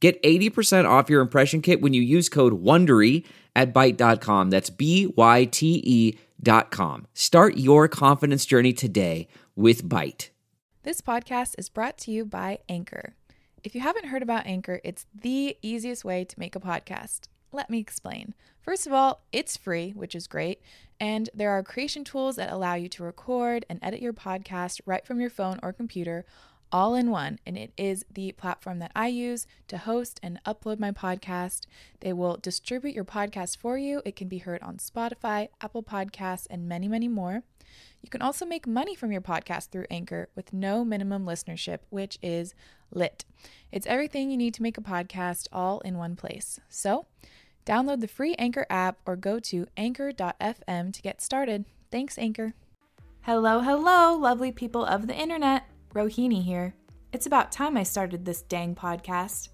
Get 80% off your impression kit when you use code WONDERY at Byte.com. That's B-Y-T-E dot com. Start your confidence journey today with Byte. This podcast is brought to you by Anchor. If you haven't heard about Anchor, it's the easiest way to make a podcast. Let me explain. First of all, it's free, which is great, and there are creation tools that allow you to record and edit your podcast right from your phone or computer all in one. And it is the platform that I use to host and upload my podcast. They will distribute your podcast for you. It can be heard on Spotify, Apple Podcasts, and many, many more. You can also make money from your podcast through Anchor with no minimum listenership, which is lit. It's everything you need to make a podcast all in one place. So, download the free Anchor app or go to anchor.fm to get started. Thanks, Anchor. Hello, hello, lovely people of the internet. Rohini here. It's about time I started this dang podcast.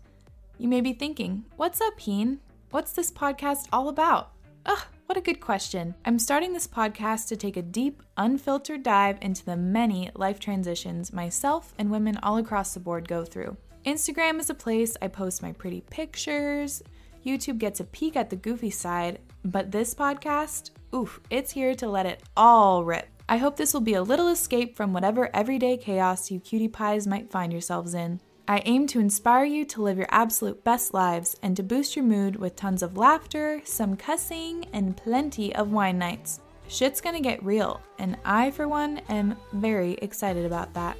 You may be thinking, what's up, Heen? What's this podcast all about? Ugh, what a good question. I'm starting this podcast to take a deep, unfiltered dive into the many life transitions myself and women all across the board go through. Instagram is a place I post my pretty pictures. YouTube gets a peek at the goofy side, but this podcast, oof, it's here to let it all rip. I hope this will be a little escape from whatever everyday chaos you cutie pies might find yourselves in. I aim to inspire you to live your absolute best lives and to boost your mood with tons of laughter, some cussing, and plenty of wine nights. Shit's gonna get real, and I, for one, am very excited about that.